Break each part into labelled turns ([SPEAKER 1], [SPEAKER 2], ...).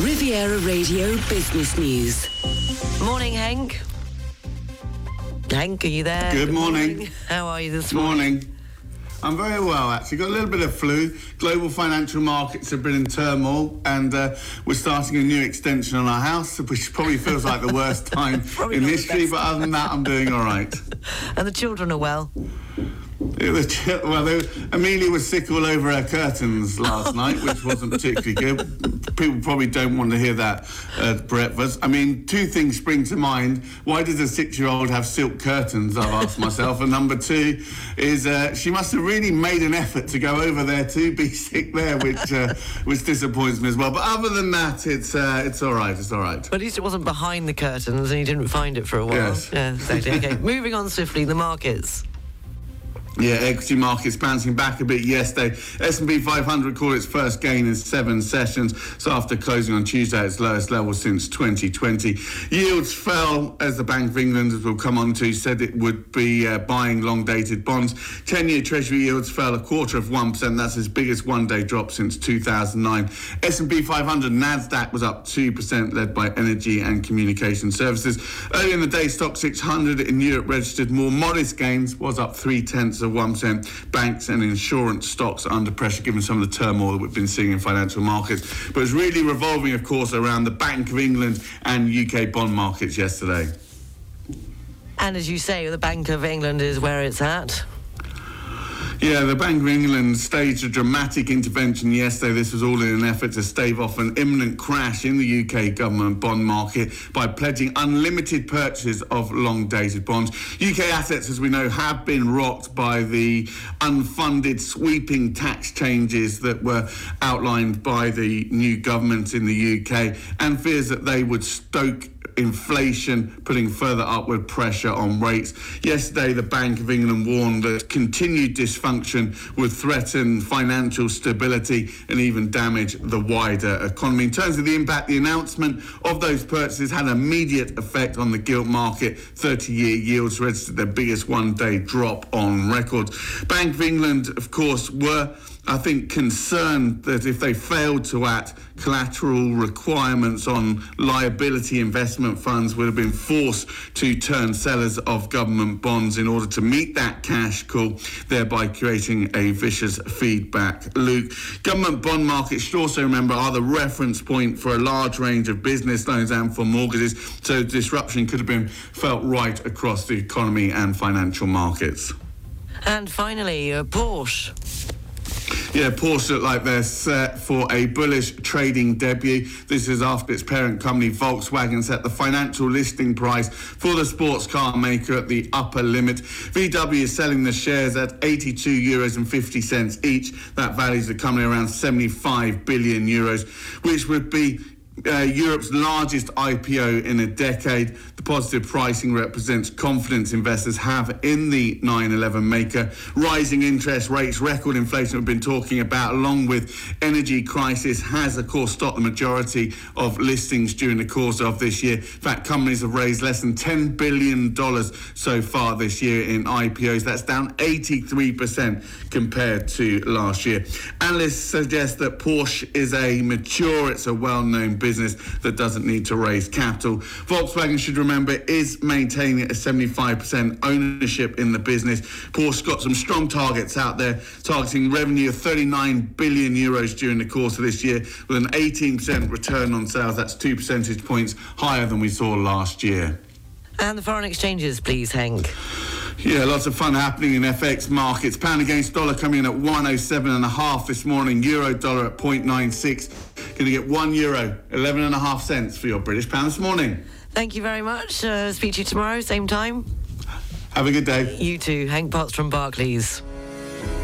[SPEAKER 1] Riviera Radio Business News.
[SPEAKER 2] Morning, Hank. Hank, are you there?
[SPEAKER 3] Good morning.
[SPEAKER 2] How are you this morning?
[SPEAKER 3] Morning. I'm very well, actually. Got a little bit of flu. Global financial markets have been in turmoil, and uh, we're starting a new extension on our house, which probably feels like the worst time in history. But other than that, I'm doing all right.
[SPEAKER 2] And the children are well.
[SPEAKER 3] It was, well, they, Amelia was sick all over her curtains last night, which wasn't particularly good. People probably don't want to hear that at breakfast. I mean, two things spring to mind. Why does a six-year-old have silk curtains? I've asked myself. and number two is uh, she must have really made an effort to go over there to be sick there, which uh, which disappoints me as well. But other than that, it's uh, it's all right. It's all right.
[SPEAKER 2] But at least it wasn't behind the curtains and you didn't find it for a while.
[SPEAKER 3] Yes.
[SPEAKER 2] Yeah, exactly. Okay, moving on swiftly, the markets.
[SPEAKER 3] Yeah, equity markets bouncing back a bit yesterday. S&P 500 caught its first gain in seven sessions. So after closing on Tuesday at its lowest level since 2020, yields fell as the Bank of England, as we'll come on to, said it would be uh, buying long-dated bonds. 10-year Treasury yields fell a quarter of one percent. That's its biggest one-day drop since 2009. S&P 500 Nasdaq was up two percent, led by energy and communication services. Earlier in the day, Stoxx 600 in Europe registered more modest gains, was up three tenths of 1%. Banks and insurance stocks are under pressure given some of the turmoil that we've been seeing in financial markets. But it's really revolving, of course, around the Bank of England and UK bond markets yesterday.
[SPEAKER 2] And as you say, the Bank of England is where it's at.
[SPEAKER 3] Yeah, the Bank of England staged a dramatic intervention yesterday. This was all in an effort to stave off an imminent crash in the UK government bond market by pledging unlimited purchases of long dated bonds. UK assets, as we know, have been rocked by the unfunded sweeping tax changes that were outlined by the new government in the UK and fears that they would stoke inflation, putting further upward pressure on rates. Yesterday, the Bank of England warned that continued dysfunction would threaten financial stability and even damage the wider economy. In terms of the impact, the announcement of those purchases had an immediate effect on the gilt market. 30 year yields registered their biggest one day drop on record. Bank of England, of course, were I think, concerned that if they failed to act, collateral requirements on liability investment funds would have been forced to turn sellers of government bonds in order to meet that cash call, thereby creating a vicious feedback loop. Government bond markets, should also remember, are the reference point for a large range of business loans and for mortgages, so disruption could have been felt right across the economy and financial markets.
[SPEAKER 2] And finally, uh, Porsche.
[SPEAKER 3] Yeah, Porsche look like they're set for a bullish trading debut. This is after its parent company Volkswagen set the financial listing price for the sports car maker at the upper limit. VW is selling the shares at 82 euros and 50 cents each. That values the company around 75 billion euros, which would be uh, Europe's largest IPO in a decade. The positive pricing represents confidence investors have in the 911 maker. Rising interest rates, record inflation we've been talking about, along with energy crisis, has of course stopped the majority of listings during the course of this year. In fact, companies have raised less than $10 billion so far this year in IPOs. That's down 83% compared to last year. Analysts suggest that Porsche is a mature, it's a well-known business that doesn't need to raise capital. Volkswagen should remember is maintaining a 75% ownership in the business. Porsche got some strong targets out there, targeting revenue of 39 billion euros during the course of this year, with an 18% return on sales. That's two percentage points higher than we saw last year.
[SPEAKER 2] And the foreign exchanges, please, Hank.
[SPEAKER 3] Yeah, lots of fun happening in FX markets. Pound against dollar coming in at 107 and a half this morning. Euro dollar at 0.96. Going to get one euro, 11 and a half cents for your British pound this morning.
[SPEAKER 2] Thank you very much. Uh, speak to you tomorrow, same time.
[SPEAKER 3] Have a good day.
[SPEAKER 2] You too. Hank Potts from Barclays.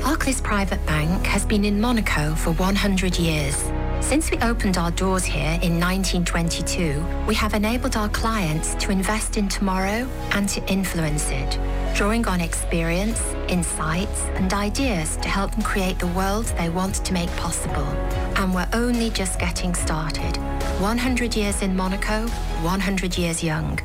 [SPEAKER 4] Barclays Private Bank has been in Monaco for 100 years. Since we opened our doors here in 1922, we have enabled our clients to invest in tomorrow and to influence it, drawing on experience, insights, and ideas to help them create the world they want to make possible. And we're only just getting started. 100 years in Monaco, 100 years young.